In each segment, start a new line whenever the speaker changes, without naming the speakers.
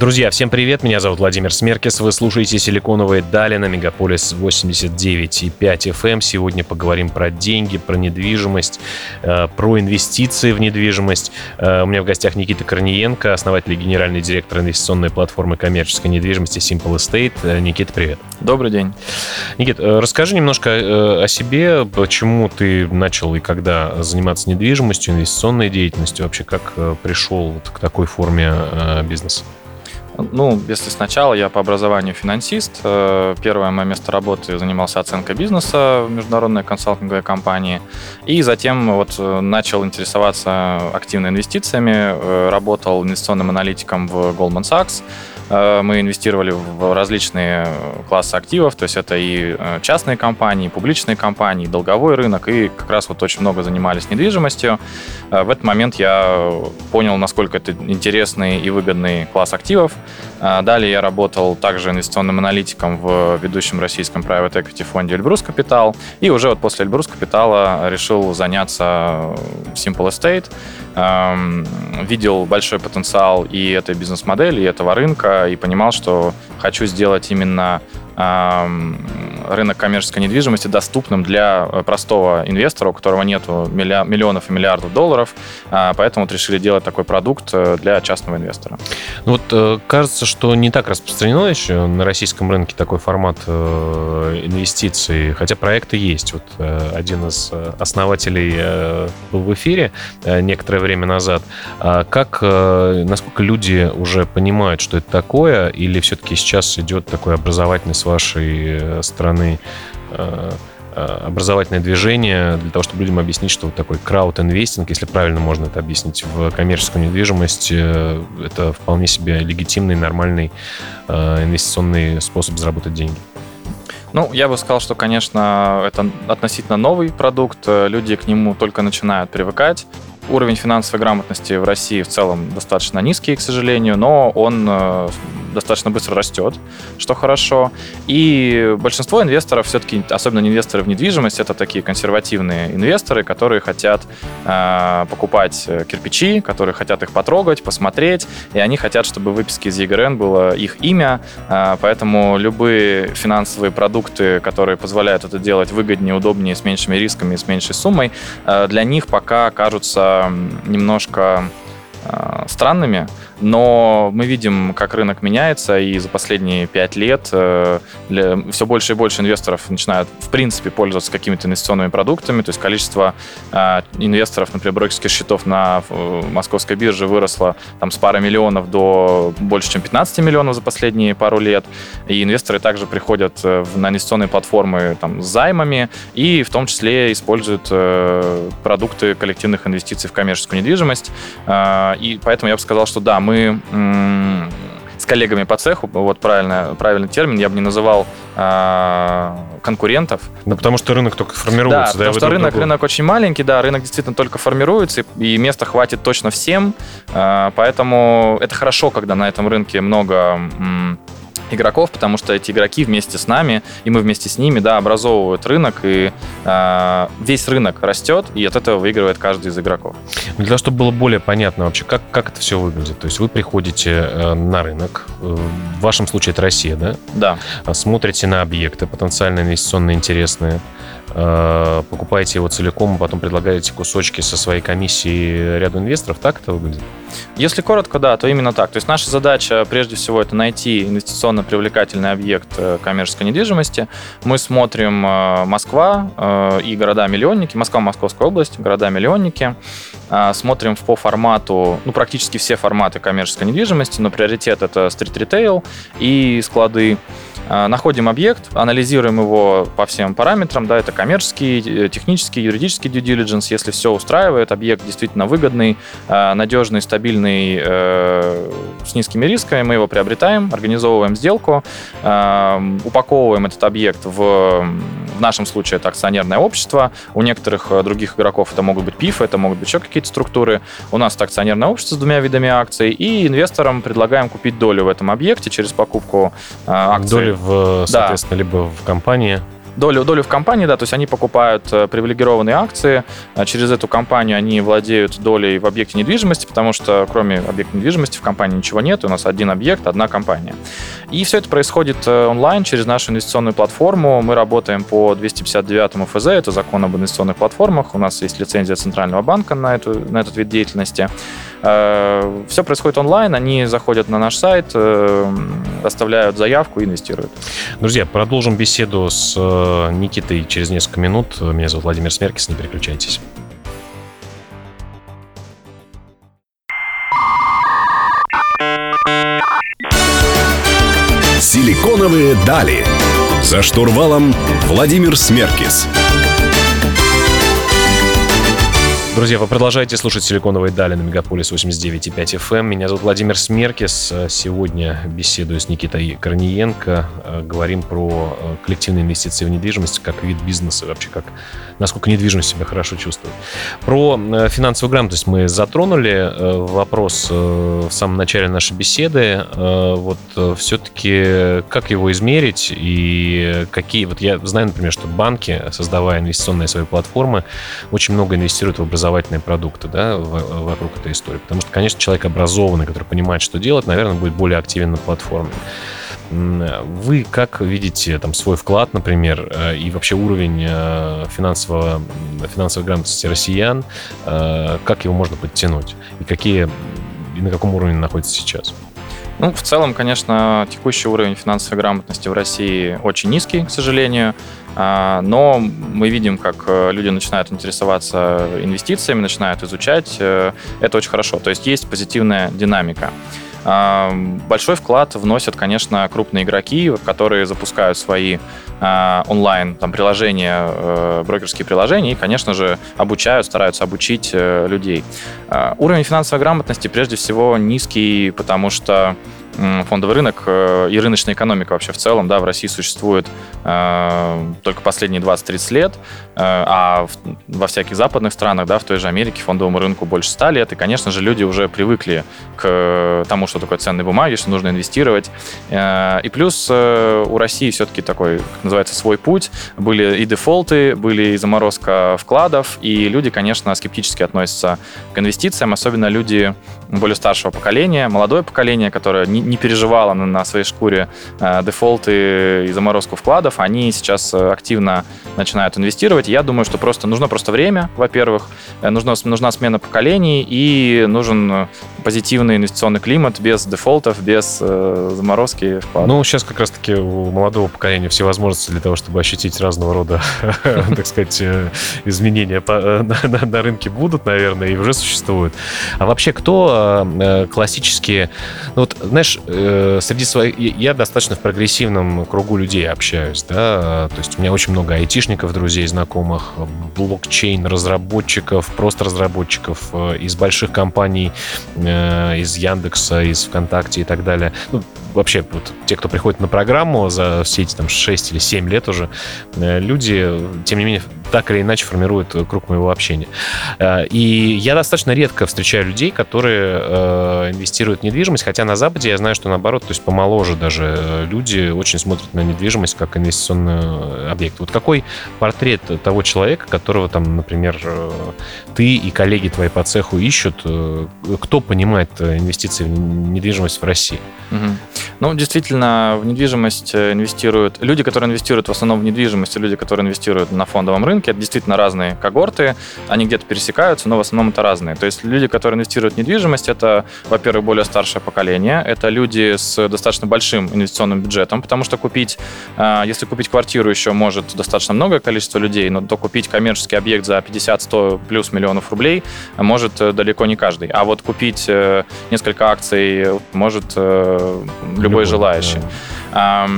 Друзья, всем привет, меня зовут Владимир Смеркис, вы слушаете «Силиконовые дали» на Мегаполис 89,5 FM. Эм. Сегодня поговорим про деньги, про недвижимость, э, про инвестиции в недвижимость. Э, у меня в гостях Никита Корниенко, основатель и генеральный директор инвестиционной платформы коммерческой недвижимости Simple Estate. Э, Никита, привет.
Добрый день.
Никит, расскажи немножко о себе, почему ты начал и когда заниматься недвижимостью, инвестиционной деятельностью, вообще как пришел к такой форме бизнеса?
Ну, если сначала я по образованию финансист, э, первое мое место работы занимался оценкой бизнеса в международной консалтинговой компании, и затем вот э, начал интересоваться активно инвестициями, э, работал инвестиционным аналитиком в Goldman Sachs, мы инвестировали в различные классы активов, то есть это и частные компании, и публичные компании, и долговой рынок, и как раз вот очень много занимались недвижимостью. В этот момент я понял, насколько это интересный и выгодный класс активов, далее я работал также инвестиционным аналитиком в ведущем российском private equity фонде Эльбрус Капитал. И уже вот после Эльбрус Капитала решил заняться Simple Estate. Видел большой потенциал и этой бизнес-модели, и этого рынка, и понимал, что хочу сделать именно рынок коммерческой недвижимости доступным для э, простого инвестора, у которого нет миллионов и миллиардов долларов. А, поэтому вот решили делать такой продукт э, для частного инвестора.
Ну вот э, кажется, что не так распространено еще на российском рынке такой формат инвестиций, хотя проекты есть. Вот один из основателей был в эфире некоторое время назад. А как, насколько люди уже понимают, что это такое, или все-таки сейчас идет такой образовательный с вашей стороны стороны э, э, образовательное движение для того, чтобы людям объяснить, что вот такой крауд-инвестинг, если правильно можно это объяснить, в коммерческую недвижимость, э, это вполне себе легитимный, нормальный инвестиционный способ заработать деньги.
Ну, я бы сказал, что, конечно, это относительно новый продукт, люди к нему только начинают привыкать. Уровень финансовой грамотности в России в целом достаточно низкий, к сожалению, но он э, достаточно быстро растет, что хорошо. И большинство инвесторов все-таки, особенно инвесторы в недвижимость, это такие консервативные инвесторы, которые хотят э, покупать кирпичи, которые хотят их потрогать, посмотреть, и они хотят, чтобы в выписке из ЕГРН было их имя, э, поэтому любые финансовые продукты, которые позволяют это делать выгоднее, удобнее, с меньшими рисками, с меньшей суммой, э, для них пока кажутся немножко э, странными, но мы видим, как рынок меняется, и за последние пять лет э, все больше и больше инвесторов начинают, в принципе, пользоваться какими-то инвестиционными продуктами. То есть количество э, инвесторов, например, брокерских счетов на э, московской бирже выросло там, с пары миллионов до больше, чем 15 миллионов за последние пару лет. И инвесторы также приходят на инвестиционные платформы там, с займами и в том числе используют продукты коллективных инвестиций в коммерческую недвижимость. И поэтому я бы сказал, что да, мы мы с коллегами по цеху, вот правильно, правильный термин, я бы не называл э, конкурентов.
Ну, потому что рынок только формируется.
Да, да потому что рынок, рынок очень маленький, да, рынок действительно только формируется, и места хватит точно всем, э, поэтому это хорошо, когда на этом рынке много игроков, потому что эти игроки вместе с нами, и мы вместе с ними, да, образовывают рынок, и э, весь рынок растет, и от этого выигрывает каждый из игроков.
Для того, чтобы было более понятно вообще, как, как это все выглядит. То есть вы приходите э, на рынок, э, в вашем случае это Россия, да?
Да.
Смотрите на объекты потенциально инвестиционно интересные, Э, покупаете его целиком, а потом предлагаете кусочки со своей комиссией ряду инвесторов. Так это выглядит?
Если коротко, да, то именно так. То есть наша задача прежде всего это найти инвестиционно привлекательный объект э, коммерческой недвижимости. Мы смотрим э, Москва и города-миллионники, Москва, Московская область, города-миллионники. Смотрим по формату, ну, практически все форматы коммерческой недвижимости, но приоритет это стрит-ритейл и склады. А, находим объект, анализируем его по всем параметрам, да, это коммерческий, э, технический, юридический due diligence, если все устраивает, объект действительно выгодный, а, надежный, стабильный, э, с низкими рисками, мы его приобретаем, организовываем сделку, а, упаковываем этот объект в, в нашем случае это акционерное общество, у некоторых э, других игроков это могут быть ПИФы, это могут быть еще какие-то структуры, у нас это акционерное общество с двумя видами акций, и инвесторам предлагаем купить долю в этом объекте через покупку акций
в, соответственно, да. либо в компании.
долю, долю в компании, да, то есть они покупают привилегированные акции, а через эту компанию они владеют долей в объекте недвижимости, потому что кроме объекта недвижимости в компании ничего нет, у нас один объект, одна компания. И все это происходит онлайн через нашу инвестиционную платформу. Мы работаем по 259 ФЗ, это закон об инвестиционных платформах. У нас есть лицензия Центрального банка на, эту, на этот вид деятельности. Все происходит онлайн, они заходят на наш сайт, э, оставляют заявку и инвестируют.
Друзья, продолжим беседу с э, Никитой через несколько минут. Меня зовут Владимир Смеркис, не переключайтесь.
Силиконовые дали. За штурвалом Владимир Смеркис.
Друзья, вы продолжаете слушать «Силиконовые дали» на Мегаполис 89.5 FM. Эм. Меня зовут Владимир Смеркис. Сегодня беседую с Никитой Корниенко. Говорим про э, коллективные инвестиции в недвижимость как вид бизнеса, вообще как насколько недвижимость себя хорошо чувствует. Про э, финансовую грамотность мы затронули. Э, вопрос в самом начале нашей беседы. Вот все-таки как его измерить и какие... Вот я знаю, например, что банки, создавая инвестиционные свои платформы, очень много инвестируют в образовательные продукты да, вокруг этой истории. Потому что, конечно, человек образованный, который понимает, что делать, наверное, будет более активен на платформе. Вы как видите там свой вклад, например, э, и вообще уровень э, финансового, финансовой грамотности россиян, э, как его можно подтянуть? И какие и на каком уровне находится сейчас?
Ну, в целом, конечно, текущий уровень финансовой грамотности в России очень низкий, к сожалению. А, но мы видим, как э, люди начинают интересоваться инвестициями, начинают изучать. Э, это очень хорошо. То есть есть позитивная динамика. А, большой вклад вносят, конечно, крупные игроки, которые запускают свои а, онлайн там, приложения, э, брокерские приложения и, конечно же, обучают, стараются обучить людей. Уровень финансовой грамотности прежде всего низкий, потому что фондовый рынок э, и рыночная экономика вообще в целом, да, в России существует э, только последние 20-30 лет, э, а в, во всяких западных странах, да, в той же Америке фондовому рынку больше 100 лет, и, конечно же, люди уже привыкли к тому, что такое ценные бумаги, что нужно инвестировать. Э, и плюс э, у России все-таки такой, как называется, свой путь. Были и дефолты, были и заморозка вкладов, и люди, конечно, скептически относятся к инвестициям, особенно люди более старшего поколения, молодое поколение, которое не, не переживало на, на своей шкуре э, дефолты и заморозку вкладов, они сейчас э, активно начинают инвестировать. Я думаю, что просто нужно просто время, во-первых, э, нужна, нужна смена поколений и нужен э, позитивный инвестиционный климат без дефолтов, без э, заморозки вкладов.
Ну, сейчас как раз-таки у молодого поколения все возможности для того, чтобы ощутить разного рода, так сказать, изменения на рынке будут, наверное, и уже существуют. А вообще, кто Э, классические... Ну вот, знаешь, э, среди своих... Я достаточно в прогрессивном кругу людей общаюсь, да, то есть у меня очень много айтишников, друзей, знакомых, блокчейн-разработчиков, просто разработчиков э, из больших компаний, из Яндекса, из ВКонтакте и так далее. Ну, вообще, вот те, кто приходит на программу за все эти там 6 или 7 лет уже, люди, тем не менее, так или иначе формируют круг моего общения. И я достаточно редко встречаю людей, которые э, инвестируют в недвижимость, хотя на Западе я знаю, что наоборот, то есть помоложе даже э, люди очень смотрят на недвижимость как инвестиционный объект. Вот какой портрет того человека, которого там, например, э, ты и коллеги твои по цеху ищут, э, кто понимает инвестиции в недвижимость в России?
Ну, действительно, в недвижимость инвестируют люди, которые инвестируют в основном в недвижимость, люди, которые инвестируют на фондовом рынке, это действительно разные когорты, они где-то пересекаются, но в основном это разные. То есть люди, которые инвестируют в недвижимость, это, во-первых, более старшее поколение, это люди с достаточно большим инвестиционным бюджетом, потому что купить, а, если купить квартиру еще может достаточно многое количество людей, но то купить коммерческий объект за 50-100 плюс миллионов рублей может э, далеко не каждый. А вот купить э, несколько акций может э, любой, любой желающий. Да.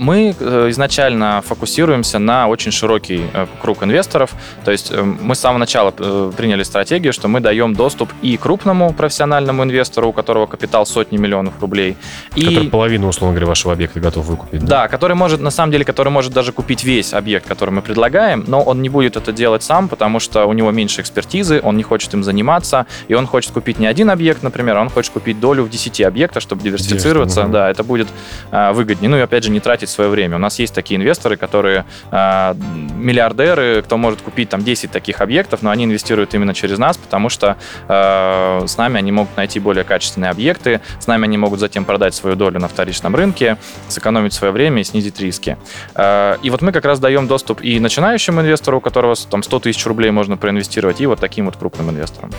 Мы э, изначально фокусируемся на очень широкий э, круг инвесторов. То есть э, мы с самого начала приняли стратегию, что мы даем доступ и крупному профессиональному инвестору, у которого капитал сотни миллионов рублей.
И... Который половину, условно говоря, вашего объекта готов выкупить.
Да? да, который может, на самом деле, который может даже купить весь объект, который мы предлагаем, но он не будет это делать сам, потому что у него меньше экспертизы, он не хочет им заниматься, и он хочет купить не один объект, например, а он хочет купить долю в 10 объектах, чтобы диверсифицироваться. Да, это будет выгоднее. Ну и опять же, не тратить свое время. У нас есть такие инвесторы, которые миллиардеры, кто может купить там 10 таких объектов, но они инвестируют именно через нас, потому что с нами они могут найти более качественные объекты, с нами они могут затем продать свою долю на вторичном рынке, сэкономить свое время и снизить риски. И вот мы как раз даем доступ и начинающему инвестору, у которого там 100 тысяч рублей можно проинвестировать, и вот таким вот крупным инвесторам.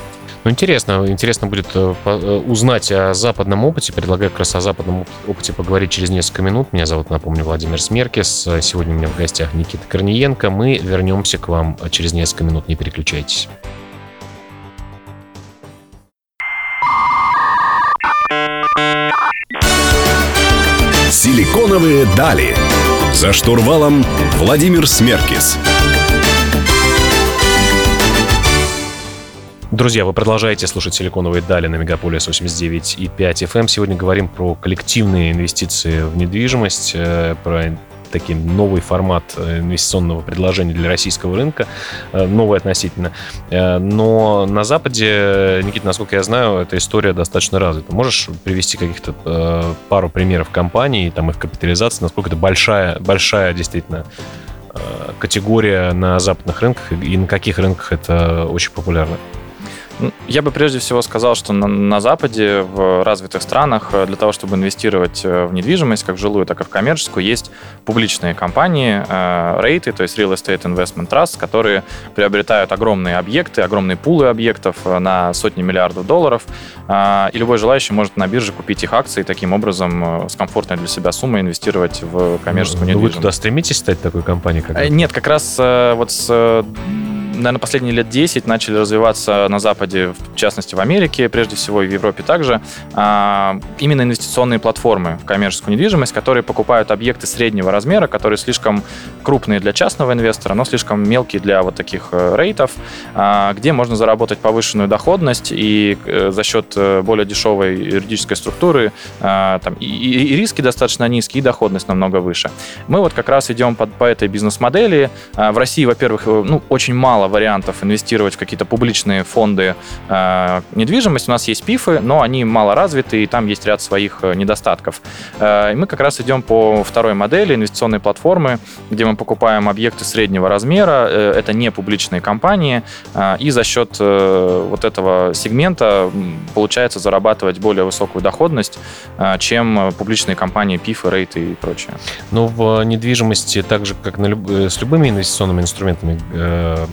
Ну, интересно. Интересно будет э, э, узнать о западном опыте. Предлагаю как раз о западном опыте поговорить через несколько минут. Меня зовут, напомню, Владимир Смеркис. Сегодня у меня в гостях Никита Корниенко. Мы вернемся к вам через несколько минут. Не переключайтесь.
Силиконовые дали. За штурвалом Владимир Смеркис.
Друзья, вы продолжаете слушать «Силиконовые дали» на Мегаполис 89,5 FM. Сегодня говорим про коллективные инвестиции в недвижимость, э, про такой новый формат э, инвестиционного предложения для российского рынка, э, новый относительно. Но на Западе, Никита, насколько я знаю, эта история достаточно развита. Можешь привести каких-то пару примеров компаний, там их капитализации, насколько это большая, большая действительно категория на западных рынках и на каких рынках это очень популярно?
Я бы прежде всего сказал, что на, на Западе, в развитых странах, э, для того, чтобы инвестировать э, в недвижимость, как в жилую, так и в коммерческую, есть публичные компании, э, рейты, то есть Real Estate Investment Trust, которые приобретают огромные объекты, огромные пулы объектов на сотни миллиардов долларов, и любой желающий может на бирже купить их акции и таким образом с комфортной для себя суммой инвестировать в коммерческую ну, недвижимость.
Вы туда стремитесь стать такой компанией?
Как Нет, как раз вот с наверное, последние лет 10 начали развиваться на Западе, в частности в Америке, прежде всего и в Европе также, а, именно инвестиционные платформы в коммерческую недвижимость, которые покупают объекты среднего размера, которые слишком крупные для частного инвестора, но слишком мелкие для вот таких э, рейтов, а, где можно заработать повышенную доходность и э, за счет э, более дешевой юридической структуры а, там, и, риски достаточно низкие, и доходность намного выше. Мы вот как раз идем по этой бизнес-модели. В России, во-первых, ну, очень мало вариантов инвестировать в какие-то публичные фонды э, недвижимости. У нас есть ПИФы, но они мало развиты, и там есть ряд своих э, недостатков. Э, мы как раз идем по второй модели инвестиционной платформы, где мы покупаем объекты среднего размера. Э, это не публичные компании, э, и за счет э, вот этого сегмента получается зарабатывать более высокую доходность, э, чем публичные компании ПИФы, рейты и прочее.
Но в недвижимости, так же как на люб... Э, с любыми инвестиционными инструментами, э,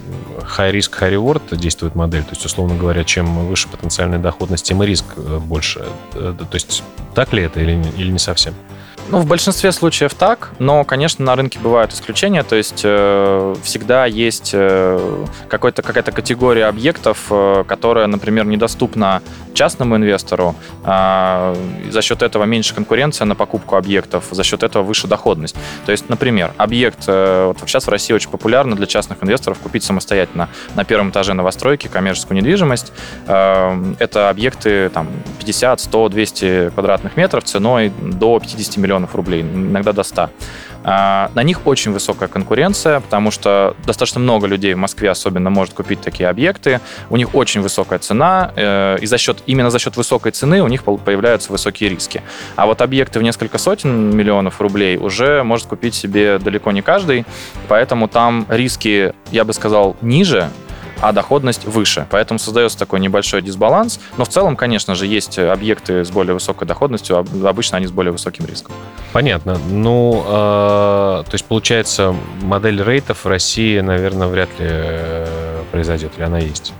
high risk, high reward действует модель. То есть, условно говоря, чем выше потенциальная доходность, тем и риск э, больше. Э, то есть, так ли это или, или не совсем?
Ну, в большинстве случаев так, но, конечно, на рынке бывают исключения, то есть э, всегда есть э, какая-то категория объектов, э, которая, например, недоступна частному инвестору, э, за счет этого меньше конкуренция на покупку объектов, за счет этого выше доходность. То есть, например, объект, э, вот сейчас в России очень популярно для частных инвесторов купить самостоятельно на первом этаже новостройки коммерческую недвижимость. Э, это объекты там 50, 100, 200 квадратных метров ценой до 50 миллионов миллионов рублей, иногда до 100. А, на них очень высокая конкуренция, потому что достаточно много людей в Москве особенно может купить такие объекты. У них очень высокая цена, э, и за счет, именно за счет высокой цены у них появляются высокие риски. А вот объекты в несколько сотен миллионов рублей уже может купить себе далеко не каждый, поэтому там риски, я бы сказал, ниже, а доходность выше. Поэтому создается такой небольшой дисбаланс. Но в целом, конечно же, есть объекты с более высокой доходностью, обычно они с более высоким риском.
Понятно. Ну, э, то есть, получается, модель рейтов в России, наверное, вряд ли э, произойдет, или она есть?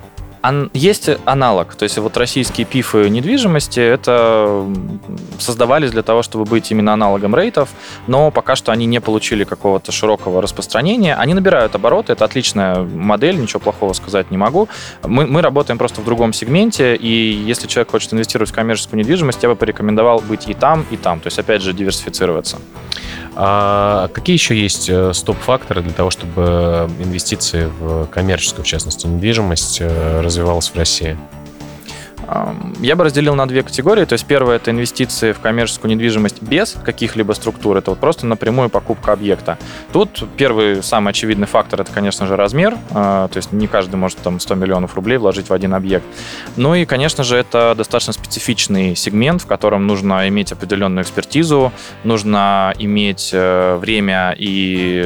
Есть аналог, то есть вот российские пифы недвижимости, это создавались для того, чтобы быть именно аналогом рейтов, но пока что они не получили какого-то широкого распространения. Они набирают обороты, это отличная модель, ничего плохого сказать не могу. Мы, мы работаем просто в другом сегменте, и если человек хочет инвестировать в коммерческую недвижимость, я бы порекомендовал быть и там, и там, то есть опять же диверсифицироваться.
А какие еще есть э, стоп-факторы для того, чтобы инвестиции в коммерческую, в частности, недвижимость э, развивалась в России?
Я бы разделил на две категории. То есть первое это инвестиции в коммерческую недвижимость без каких-либо структур. Это вот просто напрямую покупка объекта. Тут первый самый очевидный фактор это, конечно же, размер. А, то есть не каждый может там 100 миллионов рублей вложить в один объект. Ну и, конечно же, это достаточно специфичный сегмент, в котором нужно иметь определенную экспертизу, нужно иметь э, время и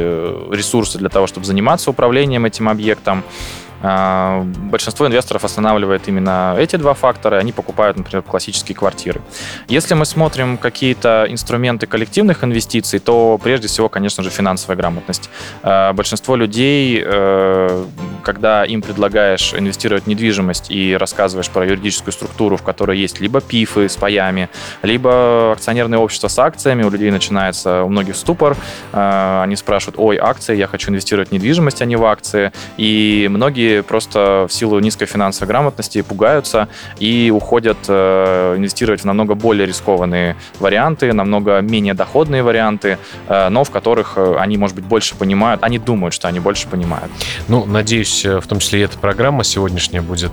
ресурсы для того, чтобы заниматься управлением этим объектом. А, большинство инвесторов останавливает именно эти два фактора, и они покупают, например, классические квартиры. Если мы смотрим какие-то инструменты коллективных инвестиций, то прежде всего, конечно же, финансовая грамотность. А, большинство людей, э, когда им предлагаешь инвестировать в недвижимость и рассказываешь про юридическую структуру, в которой есть либо пифы с паями, либо акционерное общество с акциями, у людей начинается у многих ступор, а, они спрашивают, ой, акции, я хочу инвестировать в недвижимость, а не в акции, и многие просто в силу низкой финансовой грамотности пугаются и уходят э, инвестировать в намного более рискованные варианты, намного менее доходные варианты, э, но в которых э, они, может быть, больше понимают, они думают, что они больше понимают.
Ну, надеюсь, в том числе и эта программа сегодняшняя будет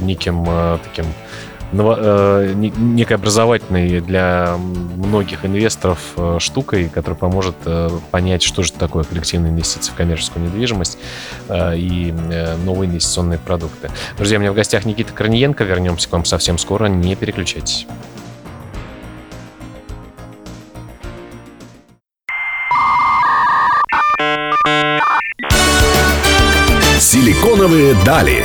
неким таким Э, некой образовательной для многих инвесторов э, штукой, которая поможет э, понять, что же такое коллективные инвестиции в коммерческую недвижимость и новые инвестиционные продукты. Друзья, у меня в гостях Никита Корниенко. Вернемся к вам совсем скоро. Не переключайтесь.
Силиконовые дали.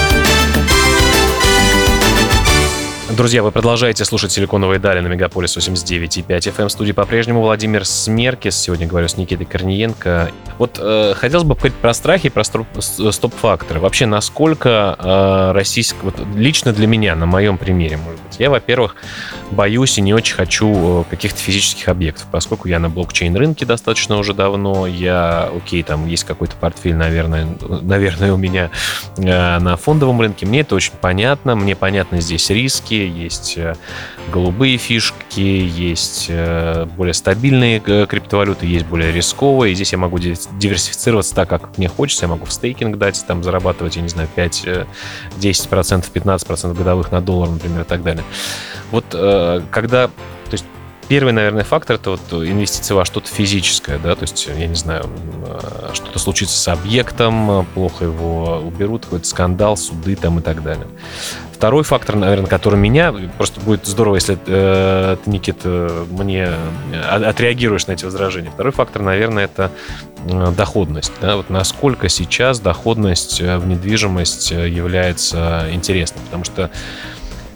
Друзья, вы продолжаете слушать «Силиконовые дали» на Мегаполис 89.5 FM. В студии по-прежнему Владимир Смеркис. Сегодня говорю с Никитой Корниенко. Вот э, хотелось бы поговорить про страхи, про стоп-факторы. Вообще, насколько э, российск... Вот лично для меня, на моем примере, может быть. Я, во-первых, боюсь и не очень хочу э, каких-то физических объектов, поскольку я на блокчейн-рынке достаточно уже давно. Я, окей, там есть какой-то портфель, наверное, наверное у меня э, на фондовом рынке. Мне это очень понятно. Мне понятны здесь риски есть э, голубые фишки, есть э, более стабильные э, криптовалюты, есть более рисковые. Здесь я могу диверсифицироваться так, как мне хочется. Я могу в стейкинг дать, там зарабатывать, я не знаю, 5, 10%, 15% годовых на доллар, например, и так далее. Вот когда то есть Первый, наверное, фактор это вот инвестиции во что-то физическое, да, то есть, я не знаю, что-то случится с объектом, плохо его уберут, какой-то скандал, суды там и так далее. Второй фактор, наверное, который меня... Просто будет здорово, если э, ты, Никита, мне э, отреагируешь на эти возражения. Второй фактор, наверное, это э, доходность. Да? Вот насколько сейчас доходность э, в недвижимость является интересной. Потому что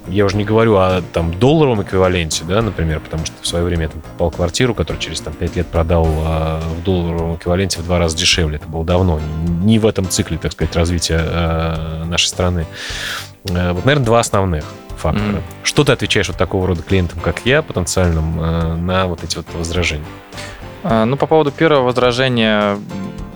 я уже не говорю о там, долларовом эквиваленте, да, например, потому что в свое время я там покупал квартиру, которую через там, 5 лет продал э, в долларовом эквиваленте в два раза дешевле. Это было давно. Не в этом цикле, так сказать, развития э, нашей страны. Э, вот, наверное, два основных фактора. Mm. Что ты отвечаешь вот такого рода клиентам, как я, потенциальным, э, на вот эти вот возражения?
А, ну, по поводу первого возражения,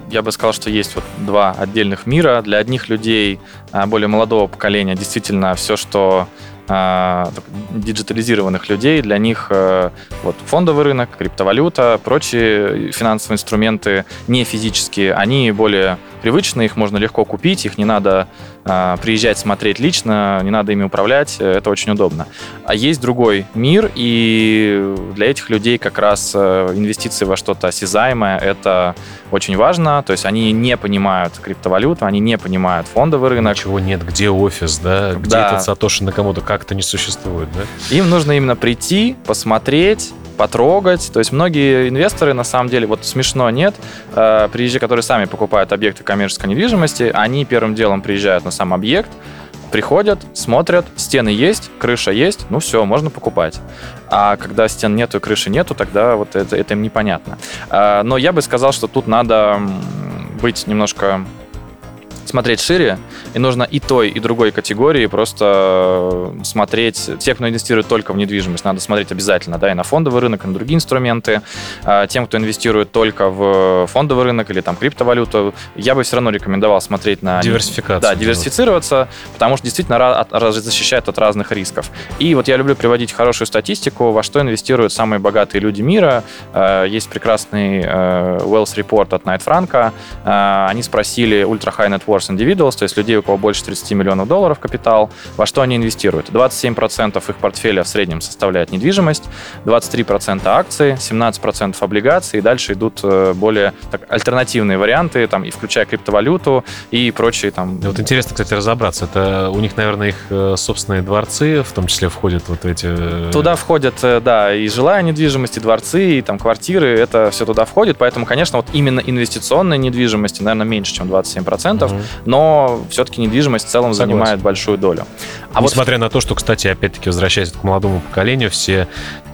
я бы сказал, что есть вот два отдельных мира. Для одних людей а, более молодого поколения действительно все, что а, диджитализированных людей, для них э, вот фондовый рынок, криптовалюта, прочие финансовые инструменты не физические, они более привычны, их можно легко купить, их не надо а, приезжать смотреть лично, не надо ими управлять, э, это очень удобно. А есть другой мир, и для этих людей как раз э, инвестиции во что-то осязаемое это очень важно, то есть они не понимают криптовалюту, они не понимают фондовый рынок.
Чего нет, где офис, да, где да. этот Сатоши Накамото как-то не существует, да?
Им нужно именно прийти, посмотреть, потрогать. То есть многие инвесторы, на самом деле, вот смешно нет, э, приезжие, которые сами покупают объекты коммерческой недвижимости, они первым делом приезжают на сам объект, приходят, смотрят, стены есть, крыша есть, ну все, можно покупать. А когда стен нету и крыши нету, тогда вот это, это им непонятно. Э, но я бы сказал, что тут надо быть немножко смотреть шире, и нужно и той, и другой категории просто э, смотреть. Те, кто инвестирует только в недвижимость, надо смотреть обязательно, да, и на фондовый рынок, и на другие инструменты. А тем, кто инвестирует только в фондовый рынок или там криптовалюту, я бы все равно рекомендовал смотреть на...
Диверсификацию.
Да, диверсифицироваться, потому что действительно защищает от разных рисков. И вот я люблю приводить хорошую статистику, во что инвестируют самые богатые люди мира. Э, есть прекрасный э, Wealth Report от Найт Франка. Они спросили Ultra High Net Worth non-recourse individuals, то есть людей, у кого больше 30 миллионов долларов капитал, во что они инвестируют. 27% их портфеля в среднем составляет недвижимость, 23% акции, 17% облигаций, и дальше идут э, более так, альтернативные варианты, там, и включая криптовалюту и прочие там...
Вот интересно, кстати, разобраться. Это у них, наверное, их э, собственные дворцы, в том числе входят вот эти... Э,
туда входят, да, и жилая недвижимость, и дворцы, и там квартиры, это все туда входит, поэтому, конечно, вот именно инвестиционной недвижимости, наверное, меньше, чем 27%, угу. Но все-таки недвижимость в целом Согласен. занимает большую долю.
А Несмотря вот... на то, что, кстати, опять-таки, возвращаясь к молодому поколению, все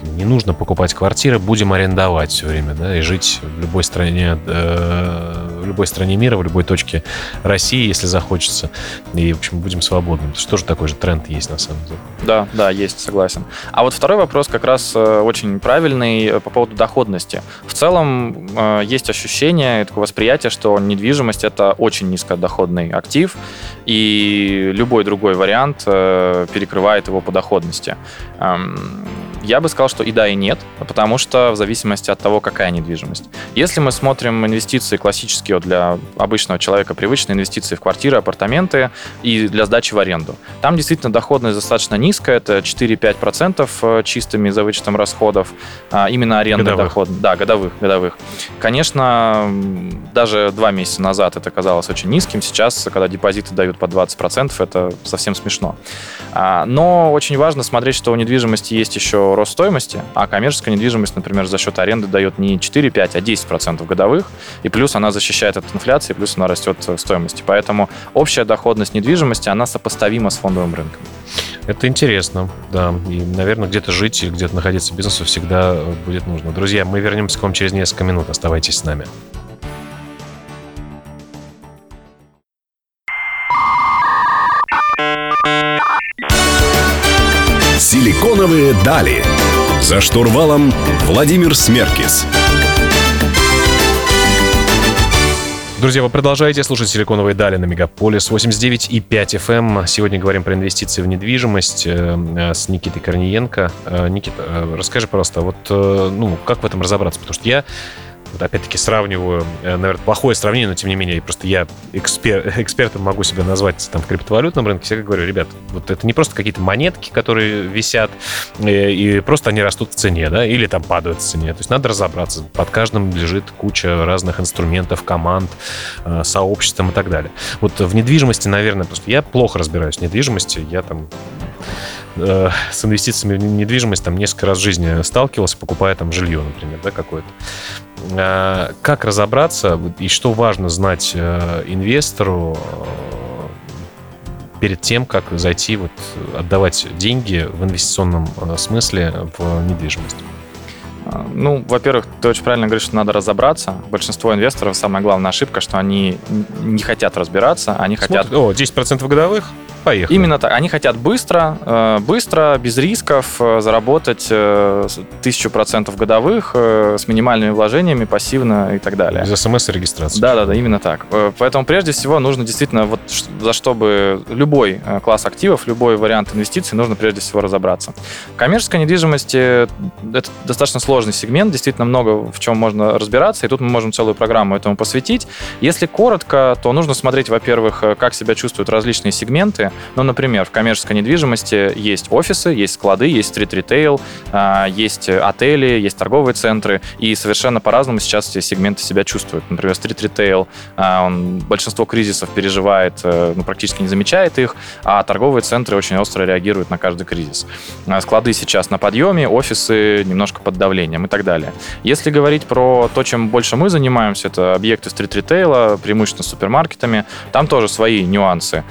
не нужно покупать квартиры, будем арендовать все время, да, и жить в любой стране, э, в любой стране мира, в любой точке России, если захочется, и, в общем, будем свободны. Это тоже такой же тренд есть, на самом деле.
Да, да, есть, согласен. А вот второй вопрос как раз э, очень правильный э, по поводу доходности. В целом э, есть ощущение, такое восприятие, что недвижимость – это очень низкодоходный актив, и любой другой вариант перекрывает его по доходности. Я бы сказал, что и да, и нет, потому что в зависимости от того, какая недвижимость. Если мы смотрим инвестиции классические для обычного человека, привычные инвестиции в квартиры, апартаменты и для сдачи в аренду, там действительно доходность достаточно низкая, это 4-5% э, чистыми за вычетом расходов, а именно арендный годовых. доход. Да, годовых, годовых. Конечно, даже два месяца назад это казалось очень низким, сейчас, когда депозиты дают по 20%, это совсем смешно. А, но очень важно смотреть, что у недвижимости есть еще рост стоимости, а коммерческая недвижимость, например, за счет аренды дает не 4-5, а 10% годовых, и плюс она защищает от инфляции, плюс она растет в стоимости. Поэтому общая доходность недвижимости, она сопоставима с фондовым рынком.
Это интересно, да. И, наверное, где-то жить и где-то находиться в бизнесе всегда будет нужно. Друзья, мы вернемся к вам через несколько минут. Оставайтесь с нами.
Силиконовые дали. За штурвалом Владимир Смеркис.
Друзья, вы продолжаете слушать «Силиконовые дали» на Мегаполис 89 и 5 FM. Эм. Сегодня говорим про инвестиции в недвижимость э, с Никитой Корниенко. Э, Никита, э, расскажи, пожалуйста, вот ну, как в этом разобраться? Потому что я вот опять-таки сравниваю, э, наверное, плохое сравнение, но тем не менее, просто я экспер, экспертом могу себя назвать там в криптовалютном рынке, всегда говорю, ребят, вот это не просто какие-то монетки, которые висят, и, э, и просто они растут в цене, да, или там падают в цене. То есть надо разобраться. Под каждым лежит куча разных инструментов, команд, э, сообществом и так далее. Вот в недвижимости, наверное, что я плохо разбираюсь в недвижимости, я там с инвестициями в недвижимость там несколько раз в жизни сталкивался, покупая там жилье, например, да, какое-то. Э, как разобраться и что важно знать э, инвестору э, перед тем, как зайти вот отдавать деньги в инвестиционном смысле в недвижимость?
Ну, во-первых, ты очень правильно говоришь, что надо разобраться. Большинство инвесторов самая главная ошибка, что они не хотят разбираться, они Смотрят, хотят...
О, 10% годовых? Поехали.
Именно так. Они хотят быстро, э, быстро, без рисков э, заработать э, тысячу процентов годовых с минимальными вложениями, пассивно и так далее.
Без смс и регистрации.
Да, да, да, именно так. Поэтому прежде всего нужно действительно вот за чтобы любой класс активов, любой вариант инвестиций нужно прежде всего разобраться. Коммерческая недвижимость это достаточно сложный сегмент, действительно много в чем можно разбираться, и тут мы можем целую программу этому посвятить. Если коротко, то нужно смотреть, во-первых, как себя чувствуют различные сегменты, ну, например, в коммерческой недвижимости есть офисы, есть склады, есть стрит-ритейл, а, есть отели, есть торговые центры, и совершенно по-разному сейчас эти сегменты себя чувствуют. Например, стрит-ритейл, а, он большинство кризисов переживает, э, ну, практически не замечает их, а торговые центры очень остро реагируют на каждый кризис. А, склады сейчас на подъеме, офисы немножко под давлением и так далее. Если говорить про то, чем больше мы занимаемся, это объекты стрит-ритейла, преимущественно с супермаркетами, там тоже свои нюансы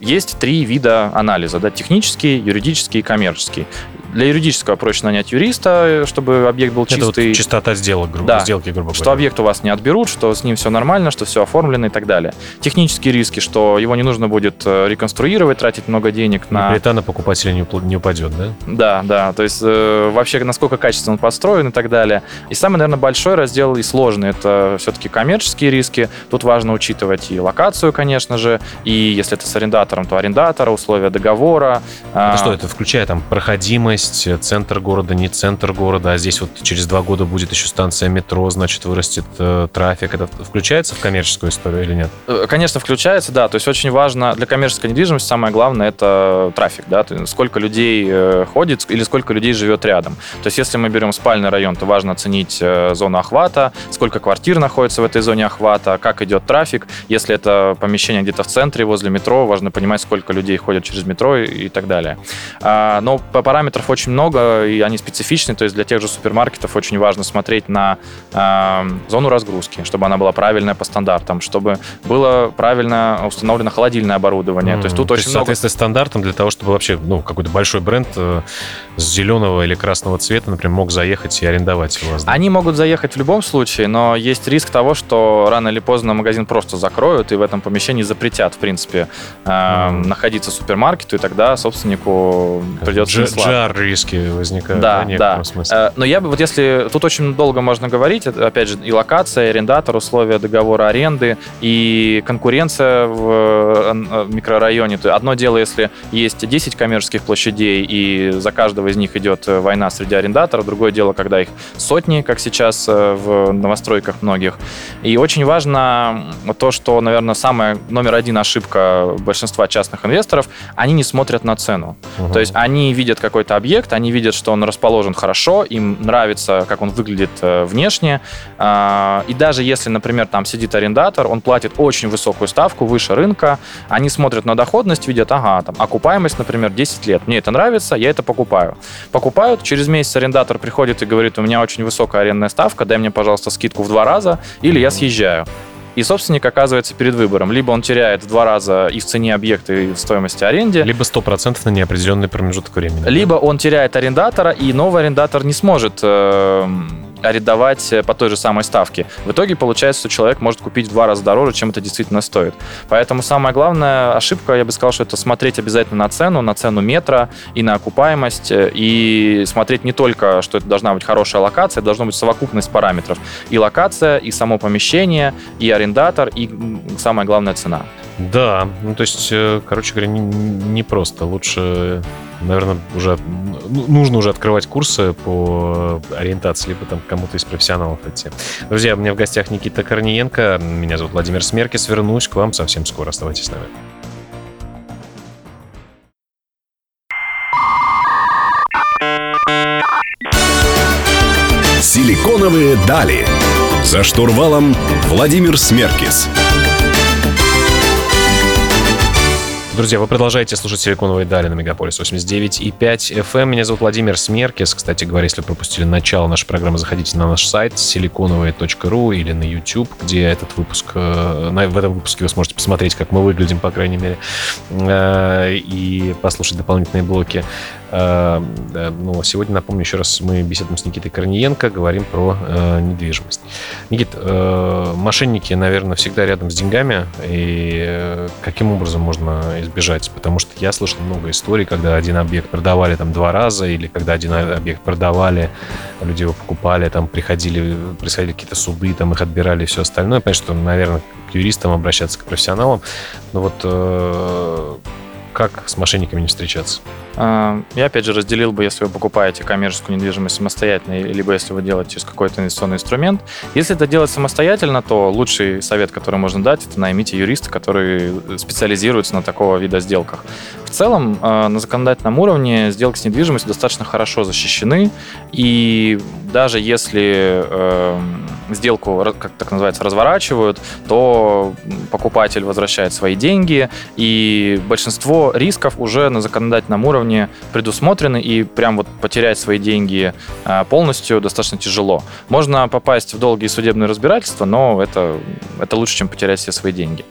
есть три вида анализа, да, технический, юридический и коммерческий. Для юридического проще нанять юриста, чтобы объект был чистый. Это
вот чистота сделок, грубо,
да,
сделки, грубо
говоря. Что объект у вас не отберут, что с ним все нормально, что все оформлено и так далее. Технические риски, что его не нужно будет э, реконструировать, тратить много денег на...
Плита на покупателя не, не упадет, да?
Да, да. То есть э, вообще насколько качественно он построен и так далее. И самый, наверное, большой раздел и сложный это все-таки коммерческие риски. Тут важно учитывать и локацию, конечно же, и если это с арендатором, то арендатора, условия договора.
Это а... что, это включая там проходимость, есть центр города, не центр города, а здесь вот через два года будет еще станция метро, значит, вырастет э, трафик. Это включается в коммерческую историю или нет?
Э, конечно, включается, да. То есть очень важно для коммерческой недвижимости самое главное это трафик, да, сколько людей э, ходит или сколько людей живет рядом. То есть если мы берем спальный район, то важно оценить э, зону охвата, сколько квартир находится в этой зоне охвата, как идет трафик. Если это помещение где-то в центре, возле метро, важно понимать, сколько людей ходят через метро и, так далее. А, но по параметров очень много, и они специфичны. То есть для тех же супермаркетов очень важно смотреть на э, зону разгрузки, чтобы она была правильная по стандартам, чтобы было правильно установлено холодильное оборудование. Mm. То есть тут
То
очень
есть,
много...
соответственно, стандартам для того, чтобы вообще ну, какой-то большой бренд э, с зеленого или красного цвета, например, мог заехать и арендовать у вас. Да?
Они могут заехать в любом случае, но есть риск того, что рано или поздно магазин просто закроют и в этом помещении запретят, в принципе, э, mm. находиться супермаркету, и тогда собственнику придется
Дж- Джар риски возникают.
Да, да. да. Смысле. Но я бы, вот если... Тут очень долго можно говорить, опять же, и локация, и арендатор, условия договора аренды, и конкуренция в микрорайоне. Одно дело, если есть 10 коммерческих площадей, и за каждого из них идет война среди арендаторов. Другое дело, когда их сотни, как сейчас в новостройках многих. И очень важно то, что, наверное, самая номер один ошибка большинства частных инвесторов, они не смотрят на цену. Угу. То есть они видят какой-то объект, они видят, что он расположен хорошо, им нравится, как он выглядит э, внешне. А, и даже если, например, там сидит арендатор, он платит очень высокую ставку, выше рынка, они смотрят на доходность, видят, ага, там, окупаемость, например, 10 лет. Мне это нравится, я это покупаю. Покупают, через месяц арендатор приходит и говорит, у меня очень высокая арендная ставка, дай мне, пожалуйста, скидку в два раза, или я съезжаю. И собственник оказывается перед выбором. Либо он теряет в два раза и в цене объекта, и в стоимости аренды.
Либо 100% на неопределенный промежуток времени.
Либо он теряет арендатора, и новый арендатор не сможет э, арендовать э, по той же самой ставке. В итоге получается, что человек может купить в два раза дороже, чем это действительно стоит. Поэтому самая главная ошибка, я бы сказал, что это смотреть обязательно на цену, на цену метра и на окупаемость, э, и смотреть не только, что это должна быть хорошая локация, это должна быть совокупность параметров. И локация, и само помещение, и арендатор, и самая главная цена.
Да, ну то есть, э, короче говоря, не, не просто. Лучше, наверное, уже ну, нужно уже открывать курсы по ориентации, либо там кому-то из профессионалов идти. Друзья, у меня в гостях Никита Корниенко, меня зовут Владимир Смеркис. Вернусь к вам совсем скоро. Оставайтесь с нами.
Силиконовые дали. За штурвалом Владимир Смеркис.
Друзья, вы продолжаете слушать «Силиконовые дали» на Мегаполис 89.5 FM. Эм. Меня зовут Владимир Смеркис. Кстати говоря, если пропустили начало нашей программы, заходите на наш сайт siliconovые.ru или на YouTube, где этот выпуск, э, в этом выпуске вы сможете посмотреть, как мы выглядим, по крайней мере, э, и послушать дополнительные блоки. Э, но сегодня, напомню еще раз, мы беседуем с Никитой Корниенко, говорим про недвижимость. Никит, мошенники, наверное, всегда рядом с деньгами. И каким образом можно избежать, потому что я слышал много историй, когда один объект продавали там два раза, или когда один объект продавали, люди его покупали, там приходили, происходили какие-то суды, там их отбирали и все остальное. Понятно, что, наверное, к юристам обращаться, к профессионалам. Но вот э, как с мошенниками не встречаться?
А, я, опять же, разделил бы, если вы покупаете коммерческую недвижимость самостоятельно, либо если вы делаете через какой-то инвестиционный инструмент. Если это делать самостоятельно, то лучший совет, который можно дать, это наймите юриста, который специализируется на такого вида сделках. В целом, а, на законодательном уровне сделки с недвижимостью достаточно хорошо защищены, и даже если эм, сделку, как так называется, разворачивают, то покупатель возвращает свои деньги, и большинство рисков уже на законодательном уровне предусмотрены, и прям вот потерять свои деньги а, полностью достаточно тяжело. Можно попасть в долгие судебные разбирательства, но это, это лучше, чем потерять все свои деньги.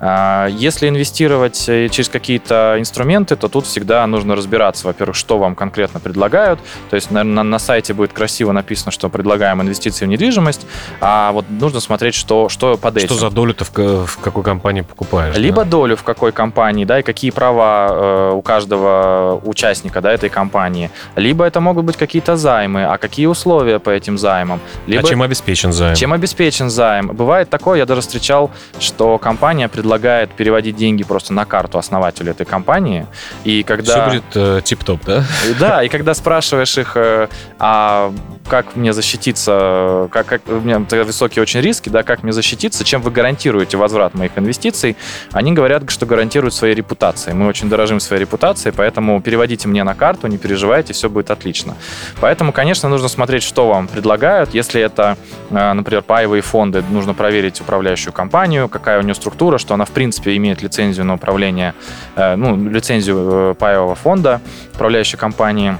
А, если инвестировать э, через какие-то инструменты, то тут всегда нужно разбираться, во-первых, что вам конкретно предлагают. То есть, наверное, на, на сайте будет красиво написано, что предлагаем инвестиции в недвижимость, а вот нужно смотреть, что, что под этим.
Что за долю ты в, в какой компании покупаешь?
Либо
да?
долю в какой компании, да, и какие права э, у каждого участника, да, этой компании. Либо это могут быть какие-то займы, а какие условия по этим займам. Либо...
А чем обеспечен займ?
Чем обеспечен займ? Бывает такое, я даже встречал, что компания предлагает переводить деньги просто на карту основателю этой компании, и когда...
Все будет э, тип-топ, да?
Да, и когда спрашиваешь их, э, а как мне защититься, как, как у меня высокие очень риски, да, как мне защититься, чем вы гарантируете возврат моих инвестиций, они говорят, что гарантируют своей репутацией. Мы очень дорожим своей репутацией, поэтому переводите мне на карту, не переживайте, все будет отлично. Поэтому, конечно, нужно смотреть, что вам предлагают. Если это, э, например, паевые фонды, нужно проверить управляющую компанию, какая у нее структура, что она, в принципе, имеет лицензию на управление, э, ну, лицензию э, паевого фонда, управляющей компании.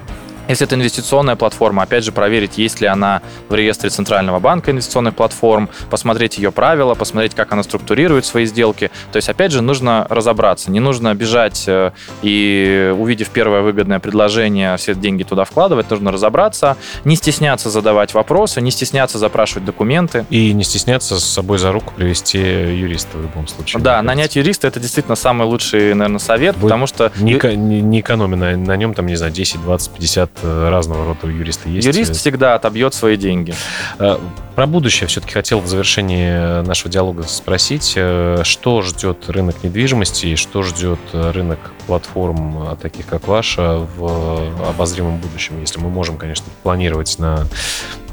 Если это инвестиционная платформа, опять же, проверить, есть ли она в реестре Центрального банка инвестиционных платформ, посмотреть ее правила, посмотреть, как она структурирует свои сделки. То есть, опять же, нужно разобраться. Не нужно бежать э, и, увидев первое выгодное предложение, все деньги туда вкладывать. Нужно разобраться, не стесняться задавать вопросы, не стесняться запрашивать документы.
И не стесняться с собой за руку привести юриста в любом случае.
Да, нанять юриста – это действительно самый лучший, наверное, совет,
Вы
потому что...
Не, не, не экономя на, на нем, там, не знаю, 10, 20, 50 разного рода юристы есть.
Юрист всегда отобьет свои деньги.
Э, про будущее все-таки хотел в завершении нашего диалога спросить, э, что ждет рынок недвижимости и что ждет рынок платформ, таких как ваша, в обозримом будущем, если мы можем, конечно, планировать на,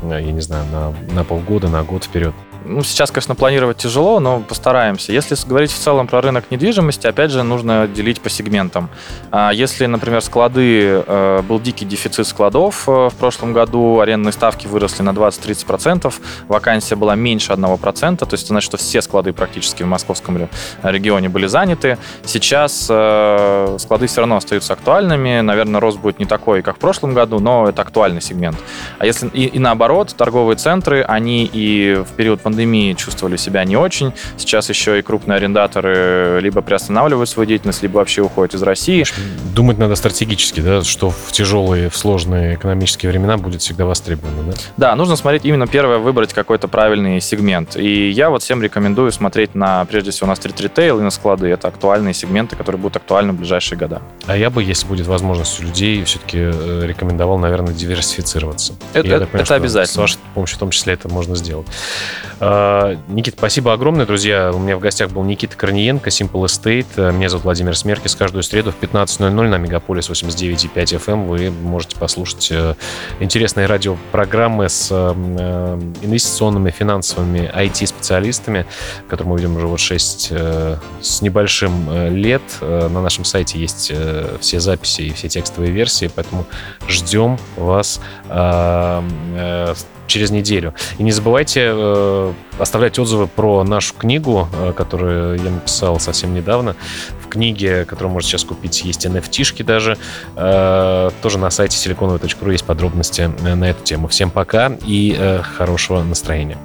я не знаю, на, на полгода, на год вперед?
Ну, сейчас, конечно, планировать тяжело, но постараемся. Если говорить в целом про рынок недвижимости, опять же, нужно делить по сегментам. А если, например, склады, э, был дикий дефицит складов э, в прошлом году, арендные ставки выросли на 20-30%, вакансия была меньше 1%, то есть это значит, что все склады практически в московском регионе были заняты. Сейчас э, склады все равно остаются актуальными, наверное, рост будет не такой, как в прошлом году, но это актуальный сегмент. А если и, и наоборот, торговые центры, они и в период пандемии пандемии чувствовали себя не очень. Сейчас еще и крупные арендаторы либо приостанавливают свою деятельность, либо вообще уходят из России.
Думать надо стратегически, да, что в тяжелые, в сложные экономические времена будет всегда востребовано, да?
Да, нужно смотреть именно первое, выбрать какой-то правильный сегмент. И я вот всем рекомендую смотреть на, прежде всего, на стрит-ритейл и на склады. Это актуальные сегменты, которые будут актуальны в ближайшие года.
А я бы, если будет возможность у людей, все-таки э, рекомендовал, наверное, диверсифицироваться.
Это, это, понимаю, это обязательно. С
вашей помощью в том числе это можно сделать. А, Никита, спасибо огромное, друзья. У меня в гостях был Никита Корниенко, Simple Estate. Меня зовут Владимир Смеркис. Каждую среду в 15.00 на Мегаполис 89.5 FM эм вы можете послушать э, интересные радиопрограммы с э, инвестиционными, финансовыми IT-специалистами, которые мы ведем уже вот 6 э, с небольшим лет. На нашем сайте есть все записи и все текстовые версии, поэтому ждем вас через неделю. И не забывайте э, оставлять отзывы про нашу книгу, э, которую я написал совсем недавно. В книге, которую можете сейчас купить, есть NFT-шки даже. Э, тоже на сайте siliconovой.ru есть подробности э, на эту тему. Всем пока и э, хорошего настроения.